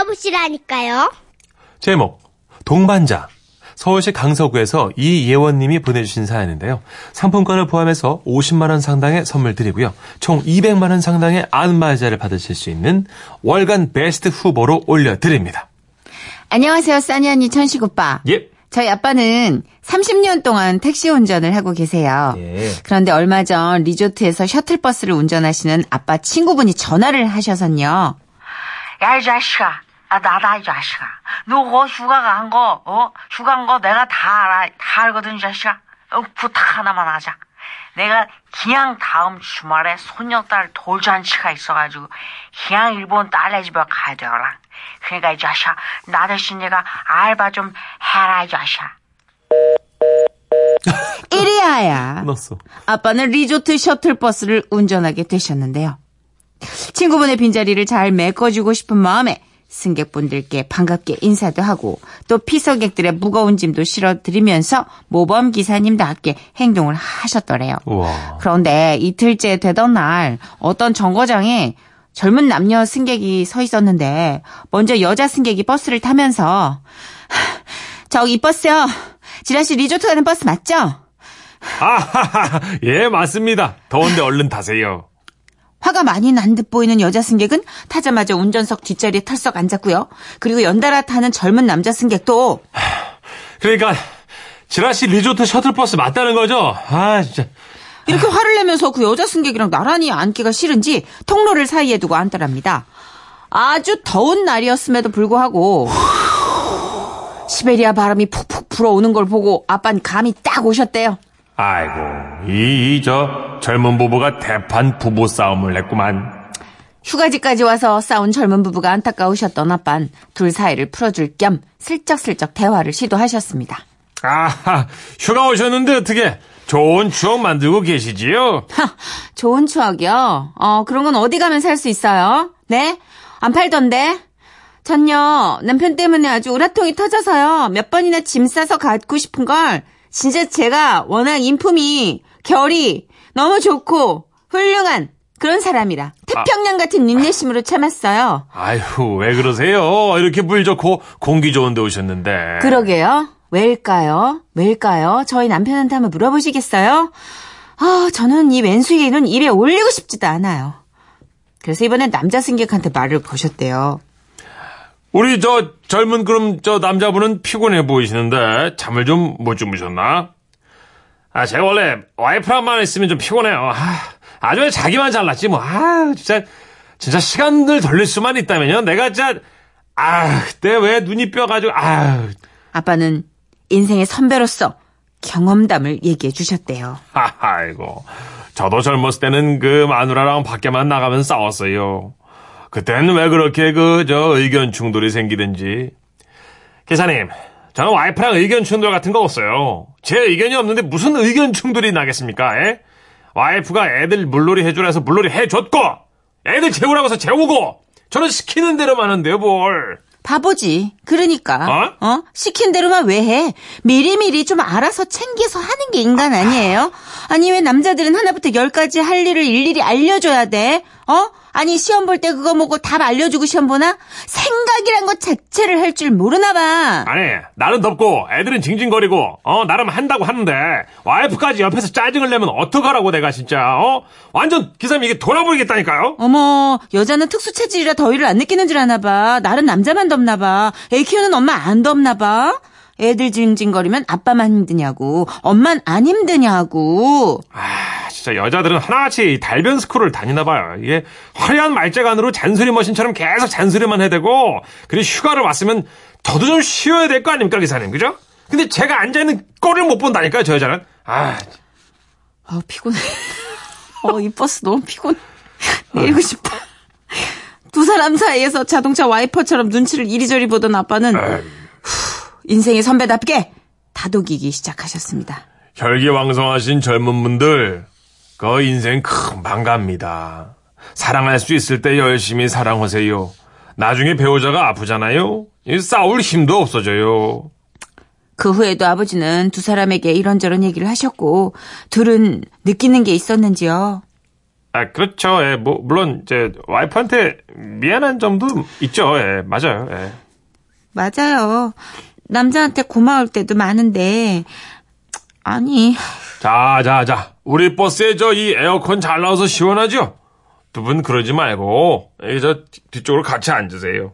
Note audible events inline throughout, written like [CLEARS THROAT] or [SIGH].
들어보시라니까요. 제목 동반자 서울시 강서구에서 이예원님이 보내주신 사연인데요. 상품권을 포함해서 50만 원 상당의 선물 드리고요. 총 200만 원 상당의 안마자를 받으실 수 있는 월간 베스트 후보로 올려드립니다. 안녕하세요, 써니 언니 천식 오빠. 예. 저희 아빠는 30년 동안 택시 운전을 하고 계세요. 예. 그런데 얼마 전 리조트에서 셔틀버스를 운전하시는 아빠 친구분이 전화를 하셔서요. 야, 이 자식아. 아, 나다, 이 자식아. 너 그거 휴가 간 거, 어? 휴가 간 거 내가 다 알아. 다 알거든, 이 자식아. 어, 부탁 하나만 하자. 내가 그냥 다음 주말에 손녀딸 돌잔치가 있어가지고 그냥 일본 딸네 집에 가야 되거라. 그러니까 이 자식아, 나 대신 내가 알바 좀 해라, 이 자식아. [LAUGHS] 이리하야. 끊었어. 아빠는 리조트 셔틀버스를 운전하게 되셨는데요. 친구분의 빈자리를 잘 메꿔주고 싶은 마음에 승객분들께 반갑게 인사도 하고 또 피서객들의 무거운 짐도 실어드리면서 모범 기사님답게 행동을 하셨더래요. 우와. 그런데 이틀째 되던 날 어떤 정거장에 젊은 남녀 승객이 서 있었는데 먼저 여자 승객이 버스를 타면서 저기 이 버스요. 지라시 리조트 가는 버스 맞죠? 아하하, 예, 맞습니다. 더운데 얼른 타세요. 화가 많이 난 듯 보이는 여자 승객은 타자마자 운전석 뒷자리에 털썩 앉았고요. 그리고 연달아 타는 젊은 남자 승객도 그러니까, 지라시 리조트 셔틀버스 맞다는 거죠? 아, 진짜. 이렇게 화를 내면서 그 여자 승객이랑 나란히 앉기가 싫은지 통로를 사이에 두고 앉더랍니다. 아주 더운 날이었음에도 불구하고 시베리아 바람이 푹푹 불어오는 걸 보고 아빠는 감이 딱 오셨대요. 아이고, 이, 이, 저, 젊은 부부가 대판 부부 싸움을 했구만. 휴가지까지 와서 싸운 젊은 부부가 안타까우셨던 아빤 둘 사이를 풀어줄 겸 슬쩍슬쩍 대화를 시도하셨습니다. 아하, 휴가 오셨는데 어떻게 좋은 추억 만들고 계시지요? 하, 좋은 추억이요? 어, 그런 건 어디 가면 살 수 있어요? 네? 안 팔던데? 전요, 남편 때문에 아주 우라통이 터져서요. 몇 번이나 짐 싸서 갖고 싶은 걸, 진짜 제가 워낙 인품이, 결이 너무 좋고, 훌륭한 그런 사람이라, 태평양 같은 인내심으로 참았어요. 아휴, 왜 그러세요? 이렇게 물 좋고 공기 좋은 데 오셨는데. 그러게요. 왜일까요? 왜일까요? 저희 남편한테 한번 물어보시겠어요? 아, 저는 이 왼수기는 입에 올리고 싶지도 않아요. 그래서 이번엔 남자 승객한테 말을 거셨대요. 우리 저 젊은 그럼 저 남자분은 피곤해 보이시는데 잠을 좀 못 주무셨나? 아, 제가 원래 와이프랑만 있으면 좀 피곤해요. 아, 아주 자기만 잘났지 뭐. 아, 진짜 진짜 시간을 돌릴 수만 있다면요. 내가 진짜 아, 그때 왜 눈이 뼈가지고 아, 아빠는 인생의 선배로서 경험담을 얘기해 주셨대요. [LAUGHS] 아이고. 저도 젊었을 때는 그 마누라랑 밖에만 나가면 싸웠어요. 그때는 왜 그렇게 그 저 의견 충돌이 생기든지. 기사님, 저는 와이프랑 의견 충돌 같은 거 없어요. 제 의견이 없는데 무슨 의견 충돌이 나겠습니까? 에? 와이프가 애들 물놀이 해주라 해서 물놀이 해줬고, 애들 재우라고 해서 재우고, 저는 시키는 대로만 하는데요, 뭘. 바보지. 그러니까. 어? 시킨 대로만 왜 해? 미리미리 좀 알아서 챙겨서 하는 게 인간 아니에요? 아니 왜 남자들은 하나부터 열까지 할 일을 일일이 알려줘야 돼? 어? 아니 시험 볼 때 그거 보고 답 알려주고 시험 보나? 생각이란 것 자체를 할 줄 모르나 봐. 아니, 나는 덥고 애들은 징징거리고 어 나름 한다고 하는데 와이프까지 옆에서 짜증을 내면 어떡하라고 내가 진짜 어 완전 기사님 이게 돌아버리겠다니까요. 어머 여자는 특수 체질이라 더위를 안 느끼는 줄 아나 봐. 나는 남자만 덥나 봐. 애 키우는 엄마 안 덥나 봐. 애들 징징거리면 아빠만 힘드냐고. 엄만 안 힘드냐고. 아 진짜 여자들은 하나같이 달변 스쿨을 다니나 봐요. 이게 화려한 말재간으로 잔소리 머신처럼 계속 잔소리만 해대고 그리고 휴가를 왔으면 저도 좀 쉬어야 될 거 아닙니까 기사님 그죠? 근데 제가 앉아있는 꼴을 못 본다니까요 저 여자는. 아 아 피곤해. [LAUGHS] 어, 이 버스 너무 피곤해. [LAUGHS] 내리고 싶어. 두 사람 사이에서 자동차 와이퍼처럼 눈치를 이리저리 보던 아빠는 후, 인생의 선배답게 다독이기 시작하셨습니다. 혈기왕성하신 젊은 분들 그 인생 금방 갑니다. 사랑할 수 있을 때 열심히 사랑하세요. 나중에 배우자가 아프잖아요. 이 싸울 힘도 없어져요. 그 후에도 아버지는 두 사람에게 이런저런 얘기를 하셨고 둘은 느끼는 게 있었는지요. 아, 그렇죠. 예, 뭐, 물론, 이제, 와이프한테 미안한 점도 있죠. 예, 맞아요. 예. 맞아요. 남자한테 고마울 때도 많은데, 아니, 자, 자, 자. 우리 버스에 저 이 에어컨 잘 나와서 시원하죠? 두 분 그러지 말고, 저 뒤쪽으로 같이 앉으세요.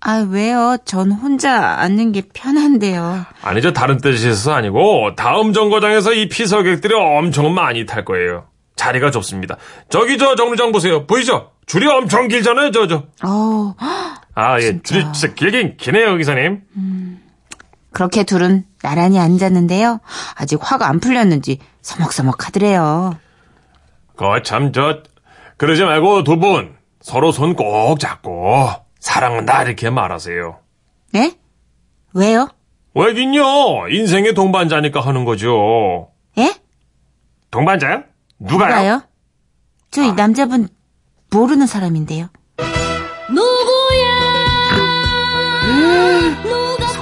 아, 왜요? 전 혼자 앉는 게 편한데요. 아니, 저 다른 뜻이어서 아니고, 다음 정거장에서 이 피서객들이 엄청 많이 탈 거예요. 자리가 좁습니다. 저기 저 정류장 보세요. 보이죠? 줄이 엄청 길잖아요, 저, 저. 어우, 아, 예. 진짜. 줄이 진짜 길긴 기네요, 기사님. 그렇게 둘은 나란히 앉았는데요. 아직 화가 안 풀렸는지 서먹서먹 하더래요. 그, 참, 저, 그러지 말고 두 분, 서로 손 꼭 잡고, 사랑한다, 이렇게 말하세요. 네? 왜요? 왜긴요? 인생의 동반자니까 하는 거죠. 예? 동반자요? 누가요? 누가요? 저이 남자분 모르는 사람인데요.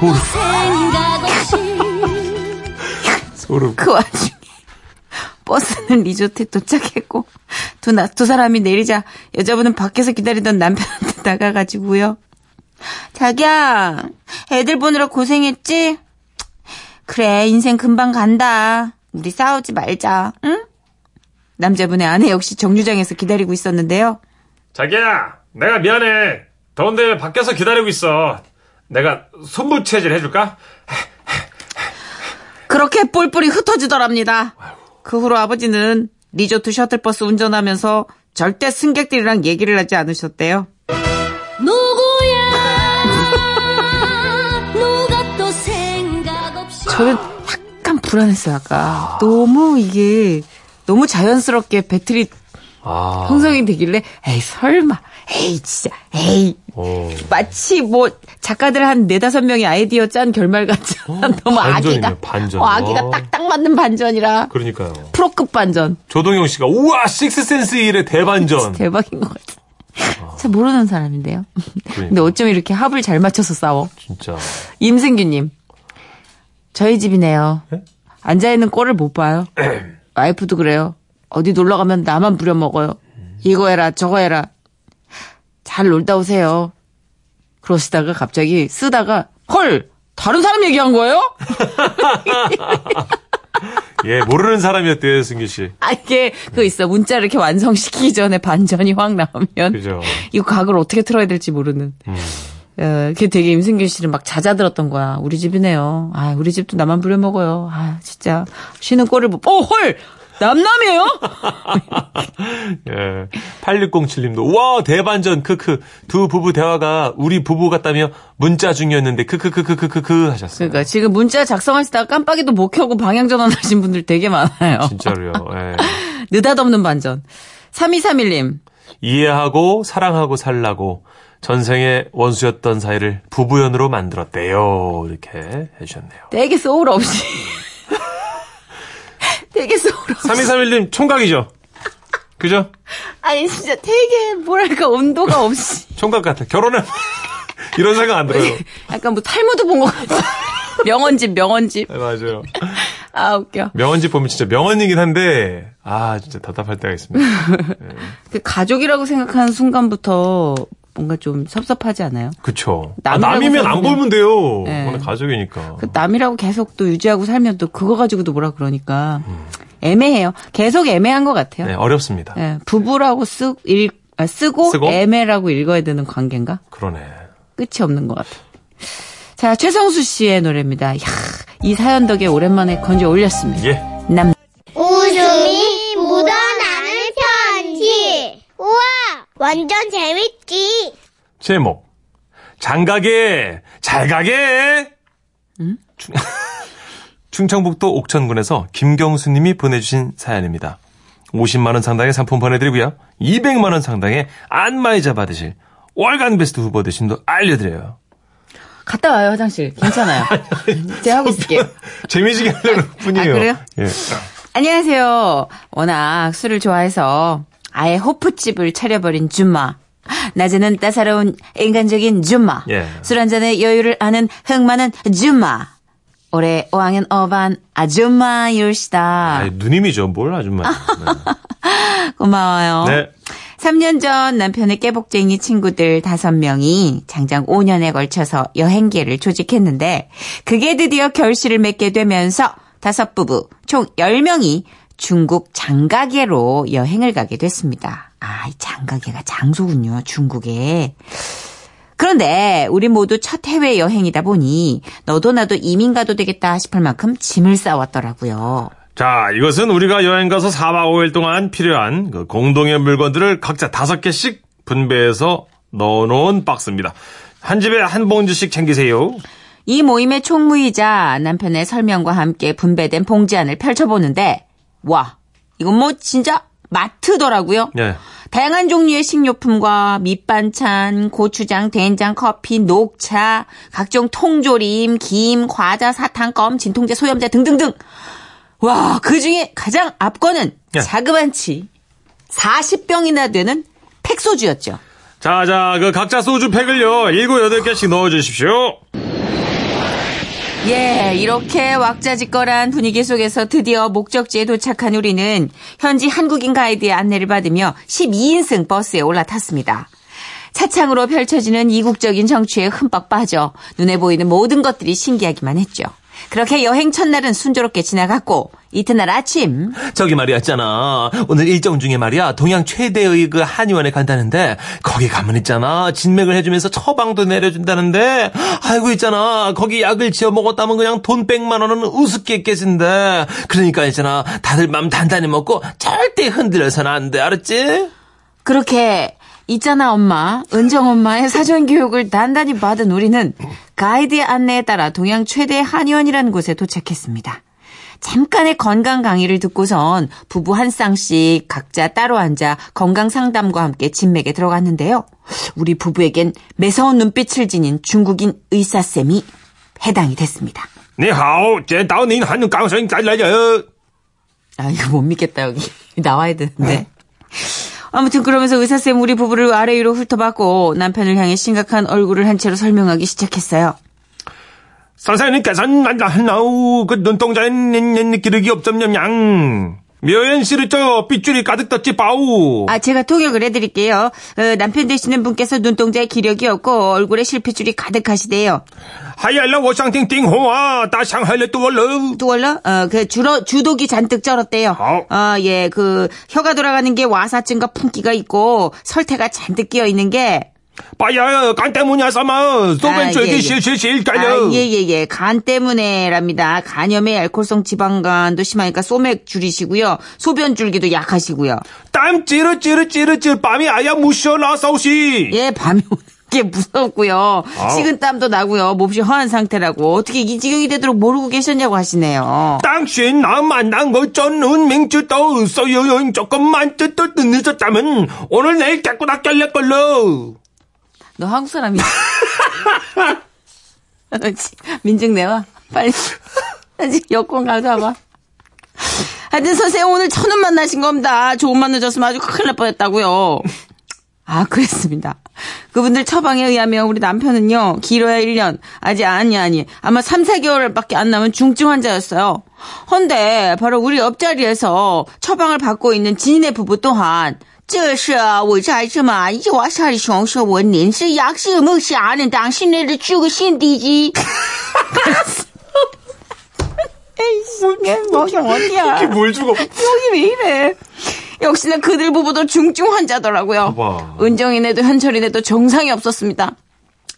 소름. [LAUGHS] 소름. 그 와중에 버스는 리조트에 도착했고 두, 나, 두 사람이 내리자 여자분은 밖에서 기다리던 남편한테 [LAUGHS] 나가가지고요. 자기야, 애들 보느라 고생했지? 그래, 인생 금방 간다. 우리 싸우지 말자, 응? 남자분의 아내 역시 정류장에서 기다리고 있었는데요. 자기야, 내가 미안해. 더운데 밖에서 기다리고 있어. 내가 손부채질 해줄까? 그렇게 뿔뿔이 흩어지더랍니다. 그 후로 아버지는 리조트 셔틀버스 운전하면서 절대 승객들이랑 얘기를 하지 않으셨대요. 누가 또 생각 없이 저는 약간 불안했어요, 아까. 너무 이게, 너무 자연스럽게 배틀이 아. 형성이 되길래, 에이, 설마, 에이, 진짜, 에이. 어. 마치 뭐, 작가들 한 네다섯 명이 아이디어 짠 결말 같잖아. [LAUGHS] 너무 반전이네요, 아기가. 반전. 어, 아기가 어. 딱딱 맞는 반전이라. 그러니까요. 프로급 반전. 조동영 씨가, 우와, 식스센스 1의 대반전. [LAUGHS] 대박인 것 같아. 잘 모르는 사람인데요. 근데 그러니까. 어쩜 이렇게 합을 잘 맞춰서 싸워. 진짜. 임승규님. 저희 집이네요. 네? 앉아있는 꼴을 못 봐요. [CLEARS THROAT] 와이프도 그래요. 어디 놀러 가면 나만 부려먹어요. 이거 해라, 저거 해라. 잘 놀다 오세요. 그러시다가 갑자기 쓰다가, 헐! 다른 사람 얘기한 거예요? [LAUGHS] 예, 모르는 사람이었대요, 승기 씨. 아, 이게, 그거 있어. 문자 이렇게 완성시키기 전에 반전이 확 나오면. 그죠. 이거 각을 어떻게 틀어야 될지 모르는. 음. 어, 그게 되게 임승규 씨를 막 잦아들었던 거야. 우리 집이네요. 아, 우리 집도 나만 부려 먹어요. 아, 진짜. 쉬는 꼴을 보, 어, 헐! 남남이에요? [LAUGHS] 예. 8607님도, 와, 대반전, 크크. 두 부부 대화가 우리 부부 같다며 문자 중이었는데, 크크크크크크크 하셨어요. 그러니까 지금 문자 작성하시다가 깜빡이도 못 켜고 방향전환 하신 분들 되게 많아요. [LAUGHS] 진짜로요. 예. 느닷없는 반전. 3231님. 이해하고 사랑하고 살라고 전생의 원수였던 사이를 부부연으로 만들었대요. 이렇게 해주셨네요. 되게 소울 없이. [LAUGHS] 되게 소울 없이. 3231님 총각이죠? 그죠? 아니, 진짜 되게, 뭐랄까, 온도가 없이. [LAUGHS] 총각 같아. 결혼해. [LAUGHS] 이런 생각 안 들어요. 약간 뭐 탈무드 본 것 같아. 명언집, 명언집. 네, 맞아요. 아, 웃겨. 명언집 보면 진짜 명언이긴 한데, 아, 진짜 답답할 때가 있습니다. 그 가족이라고 생각하는 순간부터 뭔가 좀 섭섭하지 않아요? 그쵸. 아, 남이라고 남이면 안 보면 돼요. 네. 가족이니까. 그 남이라고 계속 또 유지하고 살면 또 그거 가지고도 뭐라 그러니까 애매해요. 계속 애매한 것 같아요. 네, 어렵습니다. 예, 부부라고 쓰, 읽, 아, 쓰고, 쓰고? 애매라고 읽어야 되는 관계인가? 그러네. 끝이 없는 것 같아. 자, 최성수 씨의 노래입니다. 이야, 이 사연 덕에 오랜만에 건져 올렸습니다. 예. 남, 웃음이 묻어나는 편지 우와 완전 재밌지 제목. 장 가게, 잘 가게! 충, [LAUGHS] 충청북도 옥천군에서 김경수 님이 보내주신 사연입니다. 50만원 상당의 상품 보내드리고요. 200만원 상당의 안마의자 받으실 월간 베스트 후보 대신도 알려드려요. 갔다 와요, 화장실. 괜찮아요. [LAUGHS] 제가 하고 있을게요. [LAUGHS] 재미지게 하려는 뿐이에요. 아, 그래요? 예. 안녕하세요. 워낙 술을 좋아해서 아예 호프집을 차려버린 줌마. 낮에는 따사로운 인간적인 줌마. 예. 술 한잔에 여유를 아는 흥 많은 줌마. 올해 5학년 어반 아줌마율시다. 아이, 누님이죠. 뭘 아줌마. [LAUGHS] 고마워요. 네. 3년 전 남편의 깨복쟁이 친구들 5명이 장장 5년에 걸쳐서 여행계를 조직했는데 그게 드디어 결실을 맺게 되면서 다섯 부부 총 10명이 중국 장가계로 여행을 가게 됐습니다. 아, 이 장가계가 장소군요. 중국에. 그런데 우리 모두 첫 해외 여행이다 보니 너도 나도 이민 가도 되겠다 싶을 만큼 짐을 싸왔더라고요. 자, 이것은 우리가 여행 가서 4박 5일 동안 필요한 그 공동의 물건들을 각자 다섯 개씩 분배해서 넣어놓은 박스입니다. 한 집에 한 봉지씩 챙기세요. 이 모임의 총무이자 남편의 설명과 함께 분배된 봉지 안을 펼쳐보는데 와 이건 뭐 진짜 마트더라고요. 예. 다양한 종류의 식료품과 밑반찬, 고추장, 된장, 커피, 녹차, 각종 통조림, 김, 과자, 사탕, 껌, 진통제, 소염제 등등등. 와, 그 중에 가장 앞거는 예. 자그만치 40병이나 되는 팩소주였죠. 자, 자, 그 각자 소주 팩을요, 7, 8개씩 넣어주십시오. 예, 이렇게 왁자지껄한 분위기 속에서 드디어 목적지에 도착한 우리는 현지 한국인 가이드의 안내를 받으며 12인승 버스에 올라탔습니다. 차창으로 펼쳐지는 이국적인 정취에 흠뻑 빠져 눈에 보이는 모든 것들이 신기하기만 했죠. 그렇게 여행 첫날은 순조롭게 지나갔고 이튿날 아침 저기 말이야 있잖아. 오늘 일정 중에 말이야. 동양 최대의 그 한의원에 간다는데 거기 가면 있잖아. 진맥을 해주면서 처방도 내려준다는데 아이고 있잖아. 거기 약을 지어 먹었다면 그냥 돈 백만 원은 우습게 깨진대. 그러니까 있잖아. 다들 맘 단단히 먹고 절대 흔들려서는 안 돼. 알았지? 그렇게 있잖아 엄마 은정 엄마의 사전 교육을 단단히 받은 우리는 가이드의 안내에 따라 동양 최대 한의원이라는 곳에 도착했습니다. 잠깐의 건강 강의를 듣고선 부부 한 쌍씩 각자 따로 앉아 건강 상담과 함께 진맥에 들어갔는데요. 우리 부부에겐 매서운 눈빛을 지닌 중국인 의사쌤이 해당이 됐습니다. 你好,接到您한강선 잘라요. 아, 이거 못 믿겠다, 여기. [LAUGHS] 나와야 되는데. 아무튼 그러면서 의사쌤 우리 부부를 아래 위로 훑어봤고 남편을 향해 심각한 얼굴을 한 채로 설명하기 시작했어요. 선생님께서는 나우 그 눈동자에 기력이 없점냠냥. 묘연 씨를 저 빗줄이 가득 떴지 바우. 아, 제가 통역을 해드릴게요. 어, 남편 되시는 분께서 눈동자에 기력이 없고 얼굴에 실핏줄이 가득하시대요. 하이알라 워샹팅 띵호아 따샹하이레 뚜월러. 또 원래 어, 그 주로 주독이 잔뜩 쩔었대요. 아우. 어, 예, 그 혀가 돌아가는 게 와사증과 풍기가 있고 설태가 잔뜩 끼어 있는 게 빠야 간 때문이야 사마. 소변줄기 예, 예. 실실실 아, 깔려. 예, 예, 예. 간 때문에랍니다. 간염에 알코올성 지방간도 심하니까 소맥 줄이시고요. 소변 줄기도 약하시고요. 땀 찌르 찌르 찌르 찌르 밤이 아야 무셔라 사우시. 예, 밤이 게 무섭고요. 아우. 식은 땀도 나고요. 몹시 허한 상태라고. 어떻게 이 지경이 되도록 모르고 계셨냐고 하시네요. 당신 나 만 난 거 저는 맹주도 없어요. 조금만 뜻도 늦었다면 오늘 내일 깨끗하게 결례 걸로. 너 한국 사람이야. [LAUGHS] 민증 내와. 빨리. 여권 가져와봐. 하여튼 선생님 오늘 천원 만나신 겁니다. 조금만 늦었으면 아주 큰일 날 뻔했다고요. 아 그랬습니다. 그분들 처방에 의하면 우리 남편은요. 길어야 1년. 아직 아니 아니. 아마 3, 4개월밖에 안 남은 중증 환자였어요. 헌데 바로 우리 옆자리에서 처방을 받고 있는 지인의 부부 또한 这是我在这么一와사리熊说我您是약식 먹지 않은 당신네를 죽으신 뒤지. 에이씨, 뭐야, 어디야. 뭘 죽어? 여기 왜 이래? 역시나 그들 부부도 중증 환자더라고요. 봐봐. 은정이네도 현철이네도 정상이 없었습니다.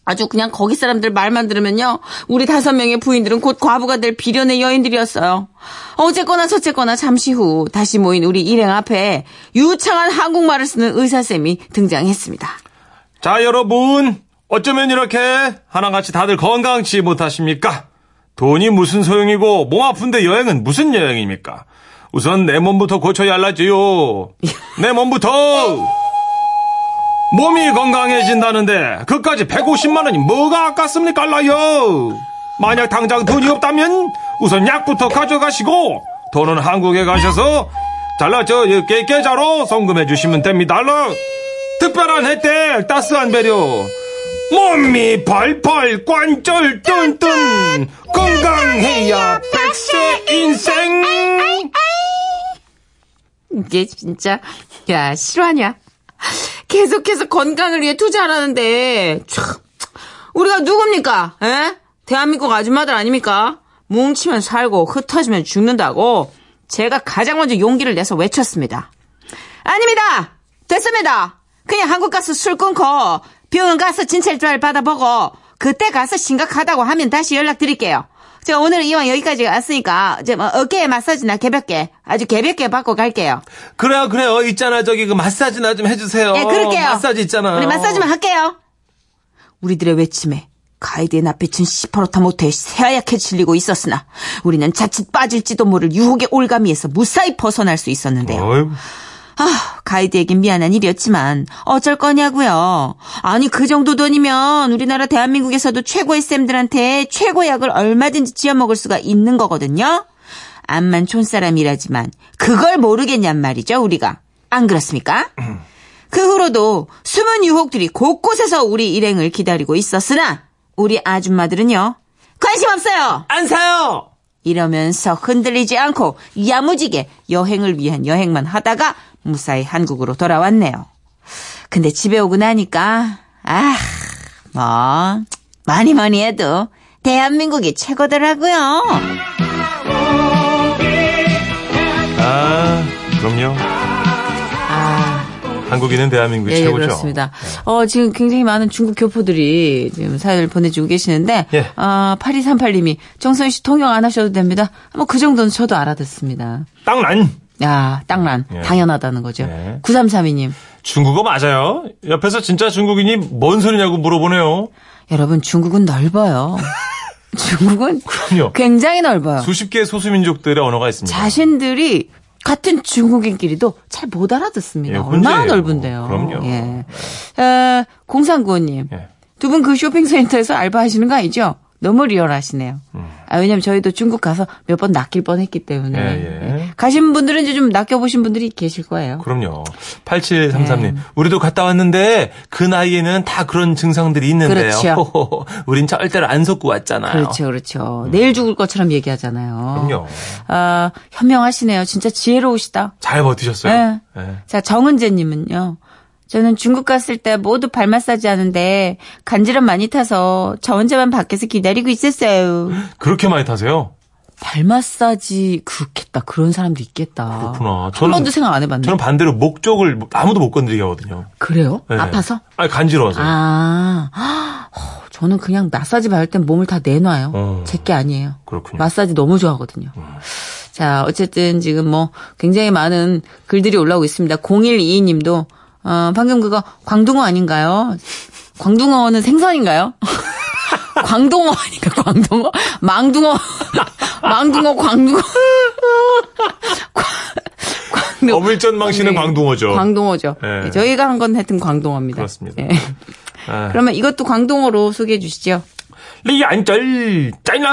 아주 그냥 거기 사람들 말만 들으면요. 우리 다섯 명의 부인들은 곧 과부가 될 비련의 여인들이었어요. 어쨌거나 저쨌거나 잠시 후 다시 모인 우리 일행 앞에 유창한 한국말을 쓰는 의사쌤이 등장했습니다. 자, 여러분. 어쩌면 이렇게 하나같이 다들 건강치 못하십니까? 돈이 무슨 소용이고 몸 아픈데 여행은 무슨 여행입니까? 우선 내 몸부터 고쳐야 할라지요. 내 몸부터! 몸이 건강해진다는데 그까지 150만 원이 뭐가 아깝습니까, 알라요? 만약 당장 돈이 없다면 우선 약부터 가져가시고 돈은 한국에 가셔서 잘라저 깨깨자로 송금해 주시면 됩니다. 알라. 특별한 혜택, 따스한 배려. 몸이 펄펄 관절 뚠뚠 건강해야 백세 인생 이게 진짜 야 실화냐? 계속해서 건강을 위해 투자하라는데 참 우리가 누굽니까? 에? 대한민국 아줌마들 아닙니까? 뭉치면 살고 흩어지면 죽는다고 제가 가장 먼저 용기를 내서 외쳤습니다. 아닙니다. 됐습니다. 그냥 한국 가서 술 끊고 병원 가서 진찰 받아보고 그때 가서 심각하다고 하면 다시 연락드릴게요. 제가 오늘 이왕 여기까지 왔으니까 이제 뭐 어깨 마사지나 개벽게 아주 개벽게 받고 갈게요. 그래요, 그래요. 있잖아. 저기 그 마사지나 좀 해주세요. 예, 그럴게요. 마사지 있잖아. 우리 마사지만 할게요. 우리들의 외침에 가이드의 낯빛은 시퍼렇다 못해 새하얗게 질리고 있었으나 우리는 자칫 빠질지도 모를 유혹의 올가미에서 무사히 벗어날 수 있었는데요. 어이구. 아, 가이드에겐 미안한 일이었지만 어쩔 거냐고요. 아니 그 정도 돈이면 우리나라 대한민국에서도 최고의 쌤들한테 최고 약을 얼마든지 지어 먹을 수가 있는 거거든요. 암만 촌사람이라지만 그걸 모르겠냔 말이죠, 우리가. 안 그렇습니까? 그 후로도 숨은 유혹들이 곳곳에서 우리 일행을 기다리고 있었으나 우리 아줌마들은요. 관심 없어요. 안 사요! 이러면서 흔들리지 않고 야무지게 여행을 위한 여행만 하다가 무사히 한국으로 돌아왔네요. 근데 집에 오고 나니까 아, 뭐 많이 많이 해도 대한민국이 최고더라고요. 아 그럼요 아, 한국인은 대한민국이 예, 예, 최고죠 그렇습니다. 어, 지금 굉장히 많은 중국 교포들이 지금 사연을 보내주고 계시는데, 예. 아, 8238님이 정선 씨 통역 안 하셔도 됩니다. 뭐 그 정도는 저도 알아듣습니다. 땅난 야, 땅난. 예. 당연하다는 거죠. 예. 9332님. 중국어 맞아요 옆에서 진짜 중국인이 뭔 소리냐고 물어보네요 여러분, 중국은 넓어요. [LAUGHS] 중국은 그럼요 굉장히 넓어요. 수십 개의 소수민족들의 언어가 있습니다 자신들이 같은 중국인끼리도 잘 못 알아듣습니다. 예, 얼마나 혼자예요. 넓은데요. 그럼요. 예. 어, 0395님. 예. 두분 그 쇼핑센터에서 알바하시는 거 아니죠? 너무 리얼하시네요. 음. 아, 왜냐면 저희도 중국 가서 몇 번 낚일 뻔 했기 때문에. 예, 예. 예. 가신 분들은 이제 좀 낚여보신 분들이 계실 거예요. 그럼요 8733님 네. 우리도 갔다 왔는데 그 나이에는 다 그런 증상들이 있는데요 그렇죠. [LAUGHS] 우린 절대로 안 속고 왔잖아요 그렇죠, 그렇죠. 내일 죽을 것처럼 얘기하잖아요. 음. 그럼요 아, 현명하시네요. 진짜 지혜로우시다. 잘 버티셨어요 네. 예. 자, 정은재님은요. 저는 중국 갔을 때 모두 발 마사지 하는데 간지럼 많이 타서 저 혼자만 밖에서 기다리고 있었어요. 그렇게 많이 타세요? 발 마사지 그렇겠다. 그런 사람도 있겠다. 그렇구나. 한 저는- 번도 생각 안 해봤네. 저는 반대로 목 쪽을 아무도 못 건드리게 하거든요. 그래요? 네. 아파서? 아니, 간지러워서. 아, 어, 저는 그냥 마사지 받을 땐 몸을 다 내놔요. 어. 제게 아니에요. 그렇군요. 마사지 너무 좋아하거든요. 자, 어쨌든 지금 뭐 굉장히 많은 글들이 올라오고 있습니다. 0122님도 어, 방금 그거 광둥어 아닌가요? 광둥어는 생선인가요? [LAUGHS] 광동어 아닌가? 광동어? 망둥어? [LAUGHS] 망둥어, 광둥어? [LAUGHS] 광둥어. 어물전망씨는 네. 광둥어죠. 광동어죠. 예. 네, 저희가 한 건 하여튼 광동어입니다. 그렇습니다. 예. 아. 그러면 이것도 광동어로 소개해 주시죠. 리안절 짜이너